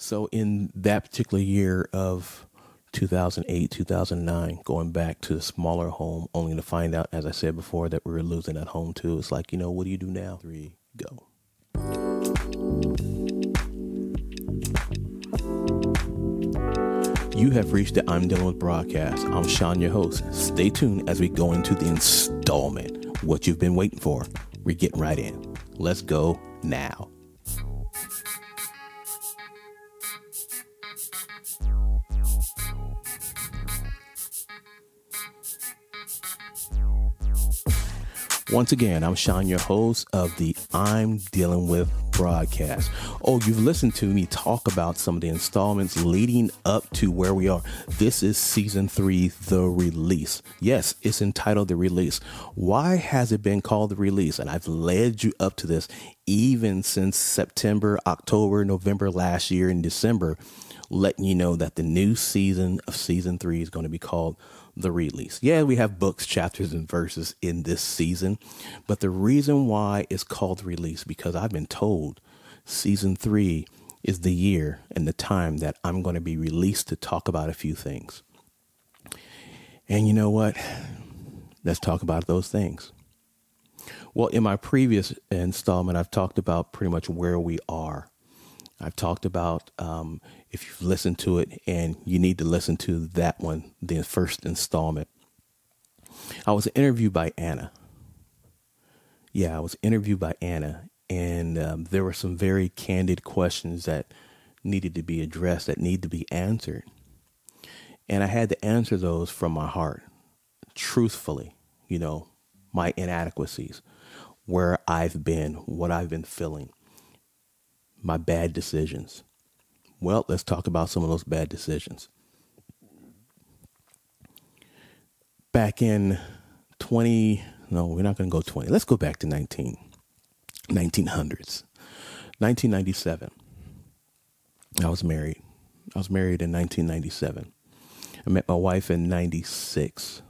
So, in that particular year of 2008, 2009, going back to the smaller home, only to find out, as I said before, that we were losing that home too. It's like, you know, what do you do now? Three, go. You have reached the I'm Dealing with broadcast. I'm Sean, your host. Stay tuned as we go into the installment. What you've been waiting for. We're getting right in. Let's go now. Once again, I'm Sean, your host of the I'm Dealing with broadcast. Oh, you've listened to me talk about some of the installments leading up to where we are. This is season three, The Release. Yes, it's entitled The Release. Why has it been called The Release? And I've led you up to this even since September, October, November last year, in December, letting you know that the new season of season three is going to be called the release. Yeah, we have books, chapters, and verses in this season, but the reason why it's called release because I've been told season three is the year and the time that I'm going to be released to talk about a few things. And you know what? Let's talk about those things. Well, in my previous installment, I've talked about pretty much where we are. I've talked about um, if you've listened to it, and you need to listen to that one, the first installment. I was interviewed by Anna. Yeah, I was interviewed by Anna, and um, there were some very candid questions that needed to be addressed, that need to be answered. And I had to answer those from my heart, truthfully, you know, my inadequacies, where I've been, what I've been feeling, my bad decisions. Well, let's talk about some of those bad decisions. Back in 20, no, we're not going to go 20. Let's go back to 19, 1900s. 1997. I was married. I was married in 1997. I met my wife in 96,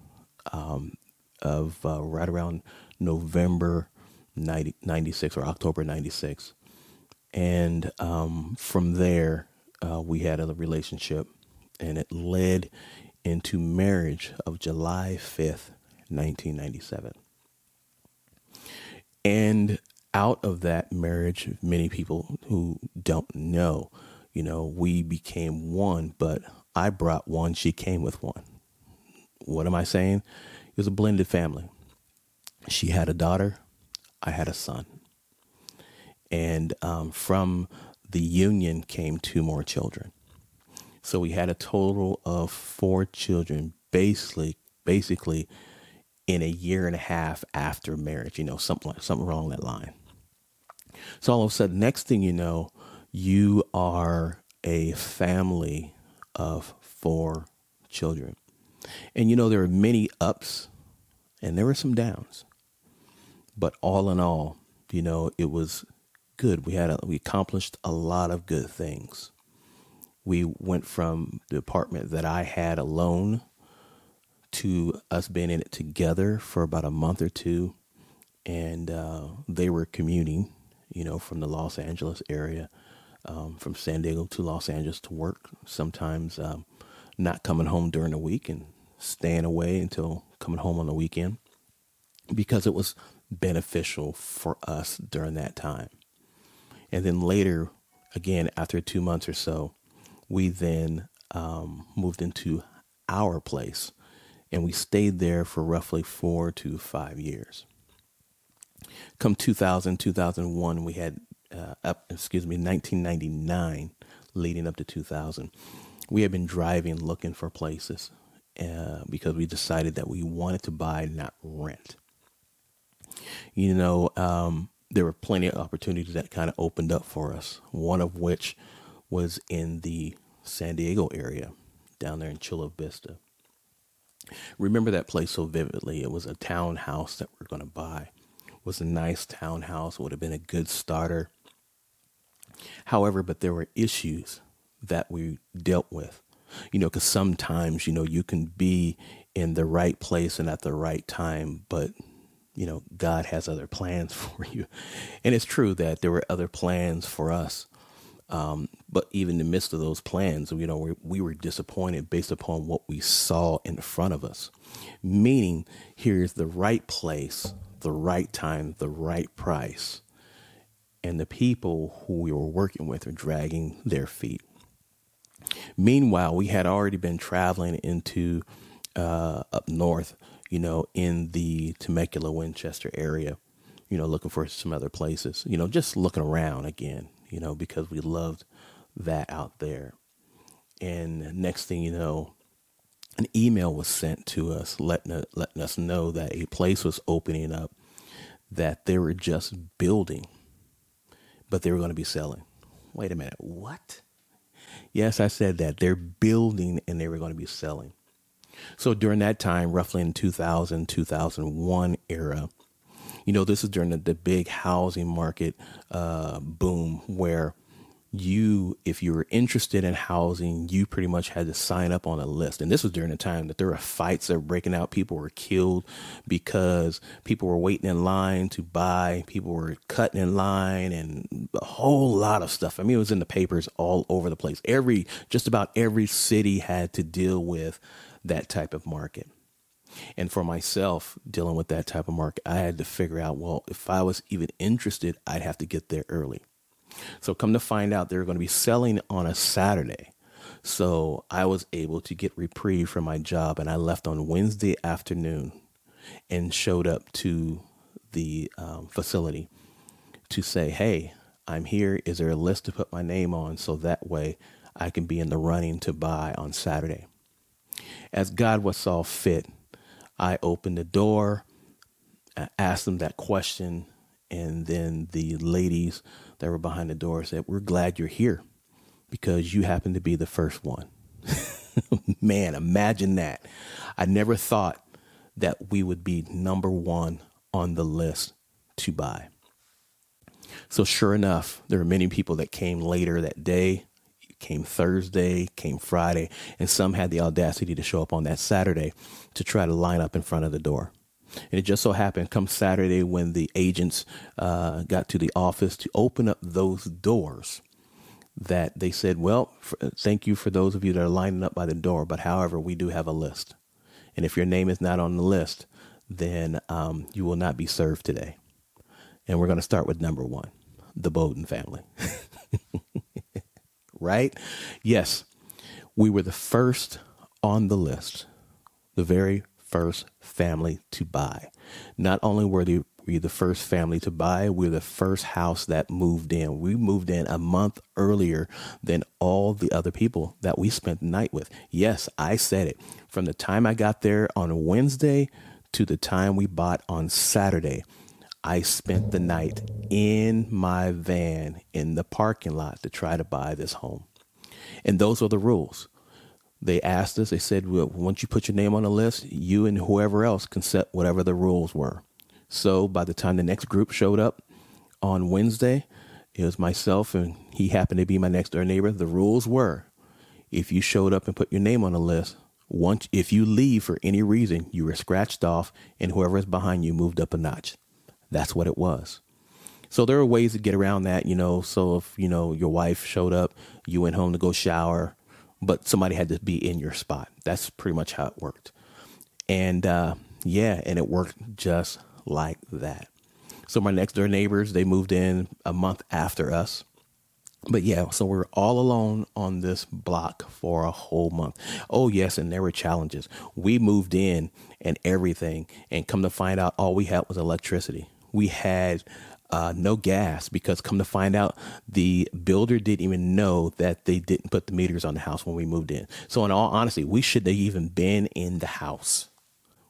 um, of uh, right around November 90, 96 or October 96. And um, from there, uh, we had a relationship, and it led into marriage of July 5th, 1997. And out of that marriage, many people who don't know, you know, we became one, but I brought one, she came with one. What am I saying? It was a blended family. She had a daughter, I had a son. And um, from the union came two more children. So we had a total of four children basically basically in a year and a half after marriage, you know, something something along that line. So all of a sudden, next thing you know, you are a family of four children. And you know, there are many ups and there were some downs. But all in all, you know, it was good. We had a, we accomplished a lot of good things. We went from the apartment that I had alone to us being in it together for about a month or two, and uh, they were commuting, you know, from the Los Angeles area, um, from San Diego to Los Angeles to work. Sometimes um, not coming home during the week and staying away until coming home on the weekend because it was beneficial for us during that time. And then later, again, after two months or so, we then um, moved into our place and we stayed there for roughly four to five years. Come 2000, 2001, we had, uh, up, excuse me, 1999 leading up to 2000, we had been driving looking for places uh, because we decided that we wanted to buy, not rent. You know, um, there were plenty of opportunities that kind of opened up for us. One of which was in the San Diego area, down there in Chula Vista. Remember that place so vividly. It was a townhouse that we are going to buy. It was a nice townhouse. It would have been a good starter. However, but there were issues that we dealt with. You know, because sometimes, you know, you can be in the right place and at the right time, but you know, God has other plans for you. And it's true that there were other plans for us. Um, but even in the midst of those plans, you know, we, we were disappointed based upon what we saw in front of us. Meaning, here's the right place, the right time, the right price. And the people who we were working with are dragging their feet. Meanwhile, we had already been traveling into uh, up north, you know, in the Temecula, Winchester area, you know, looking for some other places, you know, just looking around again, you know, because we loved that out there. And next thing you know, an email was sent to us letting, letting us know that a place was opening up that they were just building, but they were going to be selling. Wait a minute, what? Yes, I said that. They're building and they were going to be selling. So during that time, roughly in 2000, 2001 era, you know, this is during the, the big housing market uh, boom where you, if you were interested in housing, you pretty much had to sign up on a list. And this was during the time that there were fights that were breaking out. People were killed because people were waiting in line to buy. People were cutting in line and a whole lot of stuff. I mean, it was in the papers all over the place. Every, just about every city had to deal with that type of market. And for myself, dealing with that type of market, I had to figure out, well, if I was even interested, I'd have to get there early. So come to find out they're going to be selling on a Saturday. So I was able to get reprieve from my job and I left on Wednesday afternoon and showed up to the um, facility to say, hey, I'm here. Is there a list to put my name on so that way I can be in the running to buy on Saturday? As God was saw fit, I opened the door, I asked them that question, and then the ladies that were behind the door said, We're glad you're here because you happen to be the first one. Man, imagine that. I never thought that we would be number one on the list to buy. So, sure enough, there were many people that came later that day, came Thursday, came Friday, and some had the audacity to show up on that Saturday to try to line up in front of the door. And it just so happened, come Saturday, when the agents uh, got to the office to open up those doors, that they said, Well, for, thank you for those of you that are lining up by the door, but however, we do have a list. And if your name is not on the list, then um, you will not be served today. And we're going to start with number one the Bowden family. right? Yes, we were the first on the list, the very first family to buy. Not only were they, we the first family to buy, we we're the first house that moved in. We moved in a month earlier than all the other people that we spent the night with. Yes, I said it. From the time I got there on Wednesday to the time we bought on Saturday, I spent the night in my van in the parking lot to try to buy this home. And those are the rules. They asked us, they said, well, once you put your name on the list, you and whoever else can set whatever the rules were. So by the time the next group showed up on Wednesday, it was myself and he happened to be my next door neighbor. The rules were if you showed up and put your name on the list, once if you leave for any reason, you were scratched off and whoever is behind you moved up a notch. That's what it was. So there are ways to get around that, you know. So if, you know, your wife showed up, you went home to go shower, but somebody had to be in your spot. That's pretty much how it worked. And uh, yeah, and it worked just like that. So my next door neighbors, they moved in a month after us. But yeah, so we're all alone on this block for a whole month. Oh, yes, and there were challenges. We moved in and everything, and come to find out, all we had was electricity. We had uh, no gas because come to find out the builder didn't even know that they didn't put the meters on the house when we moved in. So in all honesty we should have even been in the house.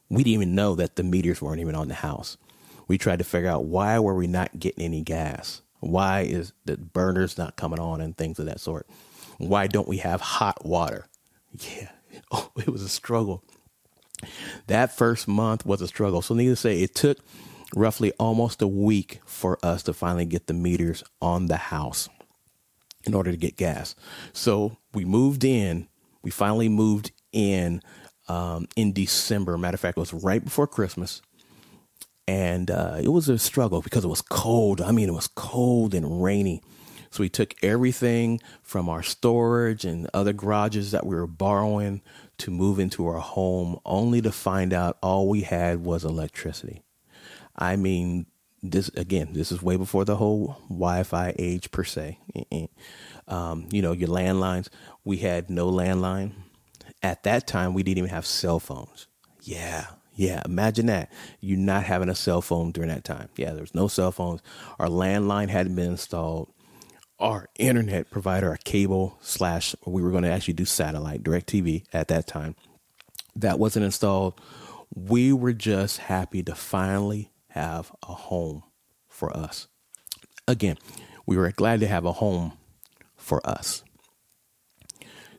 We didn't even know that the meters weren't even on the house. We tried to figure out why were we not getting any gas? Why is the burners not coming on and things of that sort? Why don't we have hot water? Yeah oh it was a struggle. That first month was a struggle. So needless to say it took roughly almost a week for us to finally get the meters on the house in order to get gas. So we moved in. We finally moved in um, in December. Matter of fact, it was right before Christmas. And uh, it was a struggle because it was cold. I mean, it was cold and rainy. So we took everything from our storage and other garages that we were borrowing to move into our home, only to find out all we had was electricity. I mean, this again, this is way before the whole Wi-Fi age per se. Um, you know, your landlines. We had no landline at that time. We didn't even have cell phones. Yeah, yeah. Imagine that You're not having a cell phone during that time. Yeah, there was no cell phones. Our landline hadn't been installed. Our internet provider, our cable slash, we were going to actually do satellite, DirecTV at that time. That wasn't installed. We were just happy to finally have a home for us. Again, we were glad to have a home for us.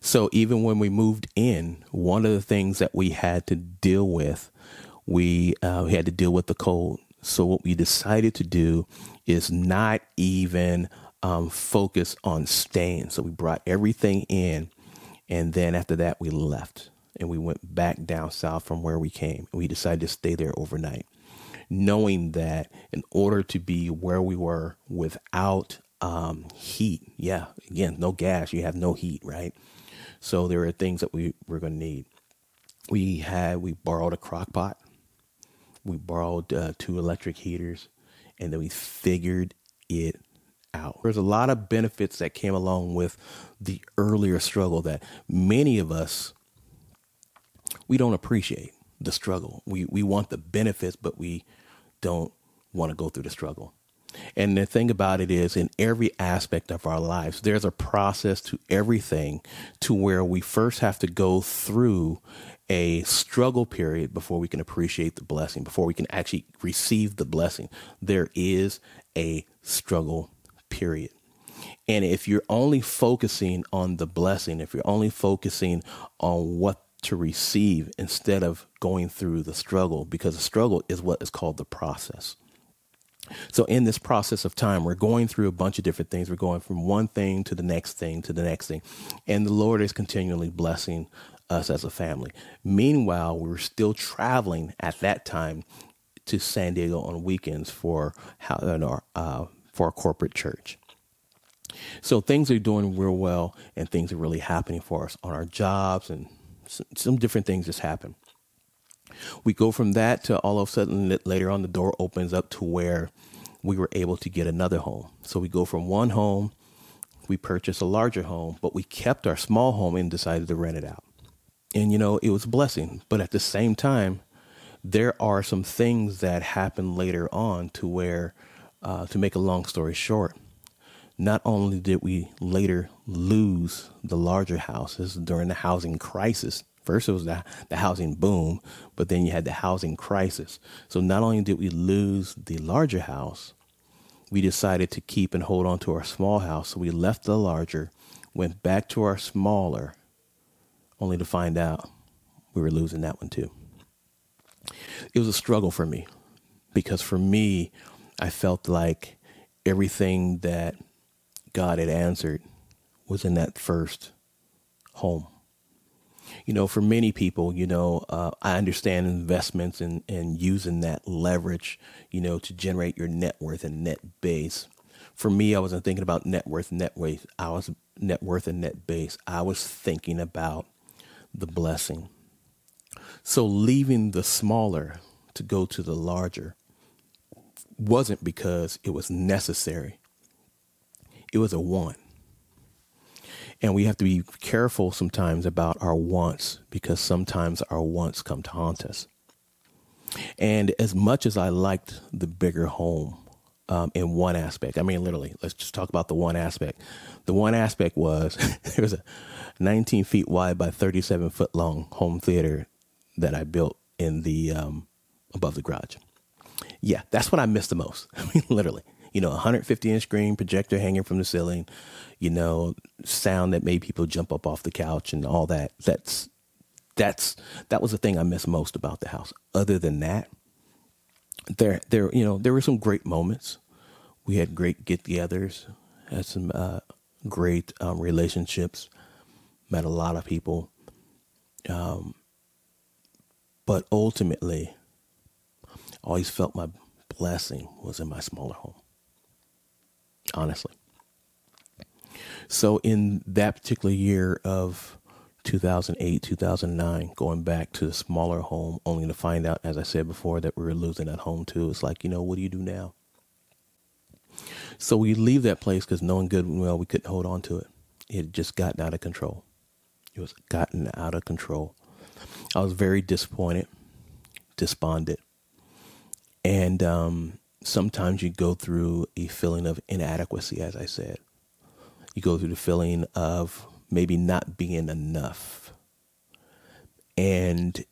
So even when we moved in, one of the things that we had to deal with, we, uh, we had to deal with the cold. So what we decided to do is not even um, focus on staying. So we brought everything in, and then after that we left and we went back down south from where we came. We decided to stay there overnight knowing that in order to be where we were without um, heat, yeah, again, no gas, you have no heat, right? So there are things that we were going to need. We had, we borrowed a crock pot, we borrowed uh, two electric heaters, and then we figured it out. There's a lot of benefits that came along with the earlier struggle that many of us we don't appreciate the struggle. We we want the benefits, but we don't want to go through the struggle. And the thing about it is, in every aspect of our lives, there's a process to everything to where we first have to go through a struggle period before we can appreciate the blessing, before we can actually receive the blessing. There is a struggle period. And if you're only focusing on the blessing, if you're only focusing on what to receive instead of going through the struggle because the struggle is what is called the process. So, in this process of time, we're going through a bunch of different things. We're going from one thing to the next thing to the next thing. And the Lord is continually blessing us as a family. Meanwhile, we were still traveling at that time to San Diego on weekends for, uh, for a corporate church. So, things are doing real well, and things are really happening for us on our jobs and some different things just happen. We go from that to all of a sudden later on the door opens up to where we were able to get another home. So we go from one home, we purchase a larger home, but we kept our small home and decided to rent it out. And you know, it was a blessing, but at the same time, there are some things that happen later on to where, uh, to make a long story short, not only did we later lose the larger houses during the housing crisis, first it was the, the housing boom, but then you had the housing crisis. So not only did we lose the larger house, we decided to keep and hold on to our small house. So we left the larger, went back to our smaller, only to find out we were losing that one too. It was a struggle for me because for me, I felt like everything that God had answered was in that first home. You know, for many people, you know, uh, I understand investments and, and using that leverage, you know, to generate your net worth and net base. For me, I wasn't thinking about net worth, net weight. I was net worth and net base. I was thinking about the blessing. So leaving the smaller to go to the larger wasn't because it was necessary it was a want. And we have to be careful sometimes about our wants because sometimes our wants come to haunt us. And as much as I liked the bigger home um, in one aspect, I mean, literally, let's just talk about the one aspect. The one aspect was there was a 19 feet wide by 37 foot long home theater that I built in the um, above the garage. Yeah, that's what I missed the most. I mean, literally you know, 150 inch screen projector hanging from the ceiling, you know, sound that made people jump up off the couch and all that. That's that's that was the thing I miss most about the house. Other than that, there there you know there were some great moments. We had great get-togethers, had some uh, great um, relationships, met a lot of people. Um, but ultimately, I always felt my blessing was in my smaller home honestly. So in that particular year of 2008, 2009, going back to the smaller home, only to find out, as I said before, that we were losing that home too. It's like, you know, what do you do now? So we leave that place because knowing good and well we couldn't hold on to it. It had just gotten out of control. It was gotten out of control. I was very disappointed, despondent. And um, sometimes you go through a feeling of inadequacy, as I said. You go through the feeling of maybe not being enough. And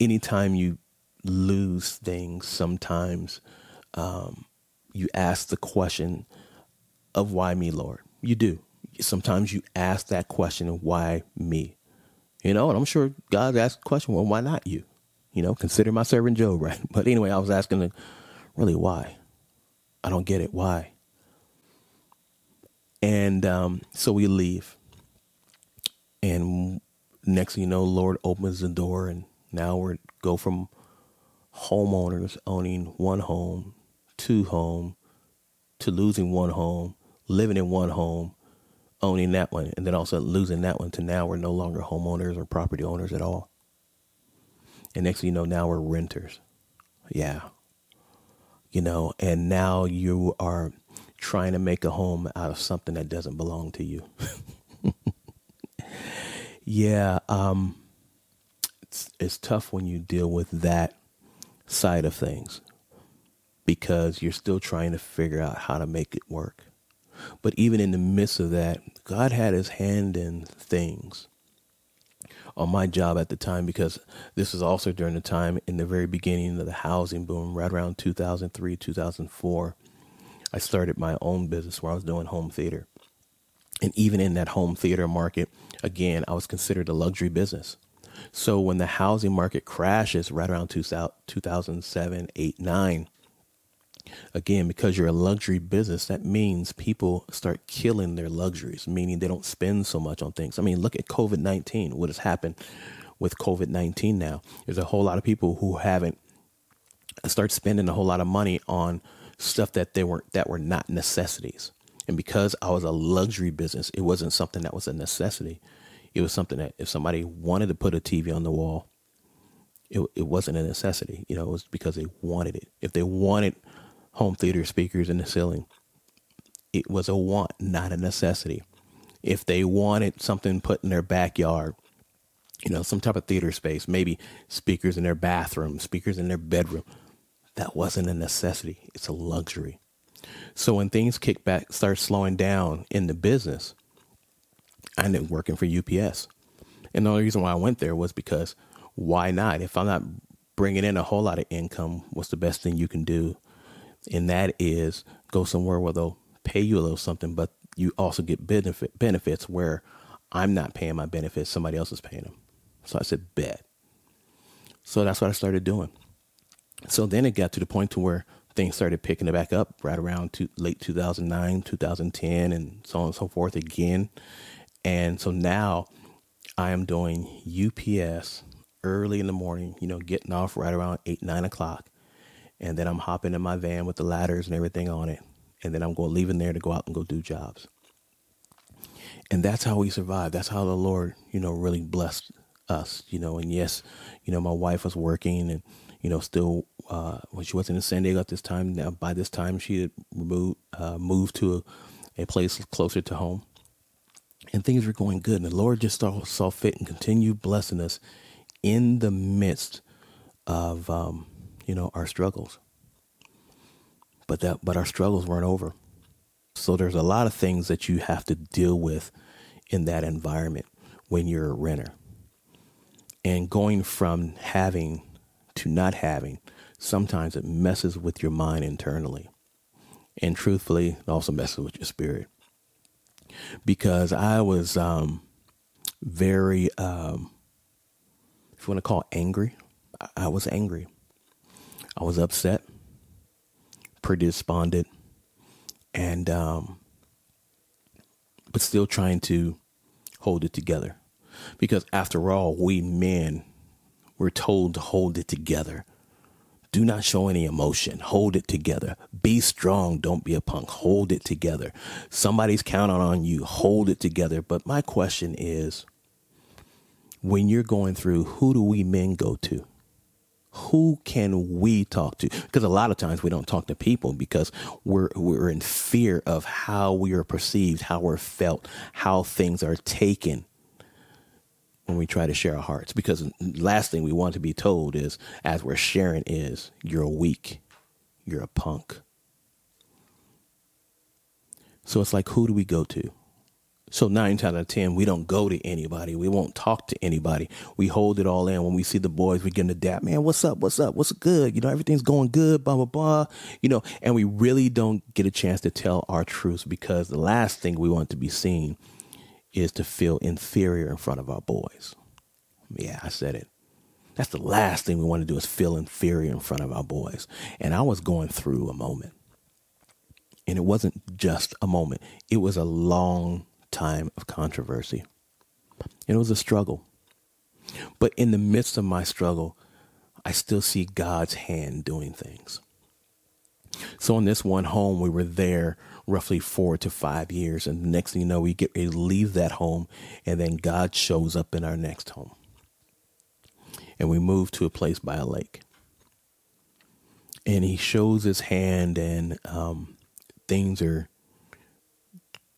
anytime you lose things, sometimes um, you ask the question of why me, Lord? You do. Sometimes you ask that question why me? You know, and I'm sure God asked the question, well, why not you? You know, consider my servant Job, right? But anyway, I was asking the, really why? I don't get it. Why? And um, so we leave. And next thing you know, Lord opens the door, and now we're go from homeowners owning one home, two home, to losing one home, living in one home, owning that one, and then also losing that one to now we're no longer homeowners or property owners at all. And next thing you know, now we're renters. Yeah. You know, and now you are trying to make a home out of something that doesn't belong to you. yeah, um, it's it's tough when you deal with that side of things because you're still trying to figure out how to make it work. But even in the midst of that, God had his hand in things on my job at the time because this was also during the time in the very beginning of the housing boom, right around 2003, 2004. I started my own business where I was doing home theater. And even in that home theater market, again, I was considered a luxury business. So when the housing market crashes right around 2007, 8, 9, again, because you're a luxury business, that means people start killing their luxuries, meaning they don't spend so much on things. I mean, look at COVID 19, what has happened with COVID 19 now. There's a whole lot of people who haven't start spending a whole lot of money on stuff that they weren't that were not necessities. And because I was a luxury business, it wasn't something that was a necessity. It was something that if somebody wanted to put a TV on the wall, it, it wasn't a necessity. You know, it was because they wanted it. If they wanted home theater speakers in the ceiling. It was a want, not a necessity. If they wanted something put in their backyard, you know, some type of theater space, maybe speakers in their bathroom, speakers in their bedroom, that wasn't a necessity. It's a luxury. So when things kick back, start slowing down in the business, I ended up working for UPS. And the only reason why I went there was because why not? If I'm not bringing in a whole lot of income, what's the best thing you can do and that is go somewhere where they'll pay you a little something, but you also get benefit benefits where I'm not paying my benefits, somebody else is paying them. So I said, bet. So that's what I started doing. So then it got to the point to where things started picking it back up right around to late 2009, 2010, and so on and so forth again. And so now I am doing UPS early in the morning, you know, getting off right around eight, nine o'clock and then I'm hopping in my van with the ladders and everything on it, and then I'm going leaving there to go out and go do jobs. And that's how we survive. That's how the Lord, you know, really blessed us, you know. And yes, you know, my wife was working and, you know, still uh, when she wasn't in San Diego at this time. Now by this time she had moved uh, moved to a, a place closer to home, and things were going good. And the Lord just saw, saw fit and continued blessing us in the midst of um, you know, our struggles. But that but our struggles weren't over. So there's a lot of things that you have to deal with in that environment when you're a renter. And going from having to not having, sometimes it messes with your mind internally. And truthfully, it also messes with your spirit. Because I was um, very, um, if you want to call it angry, I was angry. I was upset, pretty despondent, and um, but still trying to hold it together. Because after all, we men were told to hold it together, Do not show any emotion. Hold it together. Be strong. Don't be a punk. Hold it together. Somebody's counting on you. Hold it together. But my question is when you're going through, who do we men go to? Who can we talk to? Because a lot of times we don't talk to people because we're we're in fear of how we are perceived, how we're felt, how things are taken when we try to share our hearts. Because last thing we want to be told is, as we're sharing, is you're weak, you're a punk. So it's like, who do we go to? So nine out of ten, we don't go to anybody. We won't talk to anybody. We hold it all in. When we see the boys, we get in the dap. Man, what's up? What's up? What's good? You know, everything's going good. Blah blah blah. You know, and we really don't get a chance to tell our truths because the last thing we want to be seen is to feel inferior in front of our boys. Yeah, I said it. That's the last thing we want to do is feel inferior in front of our boys. And I was going through a moment. And it wasn't just a moment, it was a long time of controversy. It was a struggle. But in the midst of my struggle, I still see God's hand doing things. So in this one home, we were there roughly four to five years. And the next thing you know, we get ready to leave that home, and then God shows up in our next home. And we move to a place by a lake. And he shows his hand, and um, things are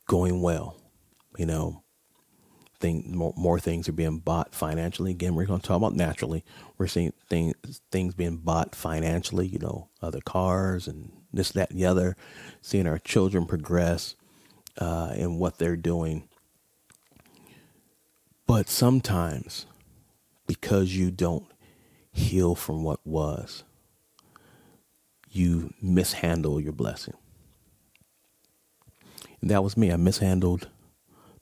going well. You know, thing, more, more, things are being bought financially. Again, we're going to talk about naturally. We're seeing things things being bought financially. You know, other cars and this, that, and the other, seeing our children progress uh, in what they're doing. But sometimes, because you don't heal from what was, you mishandle your blessing. And that was me. I mishandled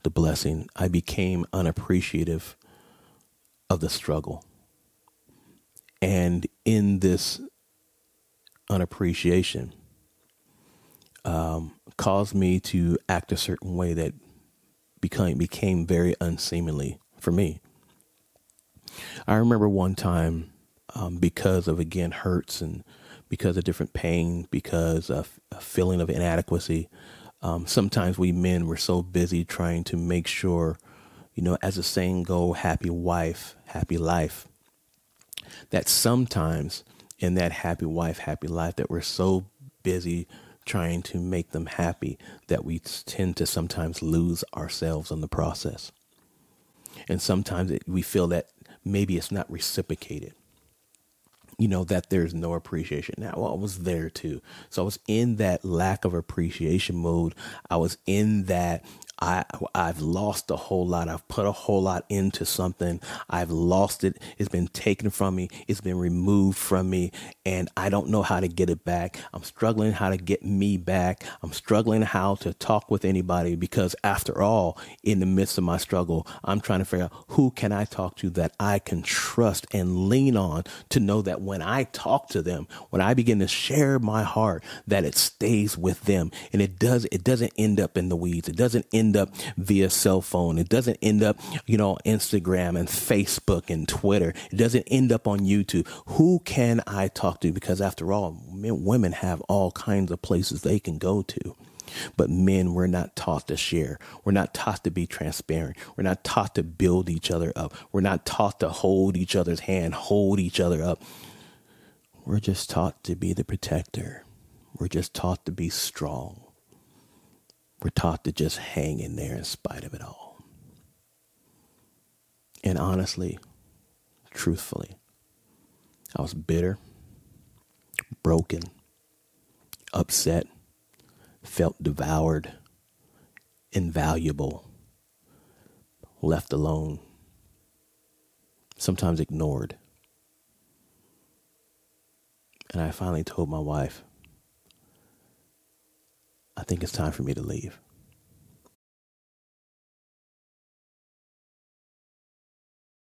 the blessing. I became unappreciative of the struggle. And in this unappreciation, um, caused me to act a certain way that became became very unseemly for me. I remember one time, um, because of again hurts and because of different pain, because of a feeling of inadequacy. Um, sometimes we men were so busy trying to make sure, you know, as the saying go, happy wife, happy life. That sometimes in that happy wife, happy life, that we're so busy trying to make them happy that we tend to sometimes lose ourselves in the process. And sometimes it, we feel that maybe it's not reciprocated. You know, that there's no appreciation. Now, I was there too. So I was in that lack of appreciation mode. I was in that I I've lost a whole lot. I've put a whole lot into something. I've lost it. It's been taken from me. It's been removed from me and I don't know how to get it back. I'm struggling how to get me back. I'm struggling how to talk with anybody because after all, in the midst of my struggle, I'm trying to figure out who can I talk to that I can trust and lean on to know that when I talk to them, when I begin to share my heart, that it stays with them and it does it doesn't end up in the weeds. It doesn't end end up via cell phone. It doesn't end up, you know, Instagram and Facebook and Twitter. It doesn't end up on YouTube. Who can I talk to? Because after all, men, women have all kinds of places they can go to. But men, we're not taught to share. We're not taught to be transparent. We're not taught to build each other up. We're not taught to hold each other's hand, hold each other up. We're just taught to be the protector. We're just taught to be strong. We're taught to just hang in there in spite of it all. And honestly, truthfully, I was bitter, broken, upset, felt devoured, invaluable, left alone, sometimes ignored. And I finally told my wife, I think it's time for me to leave.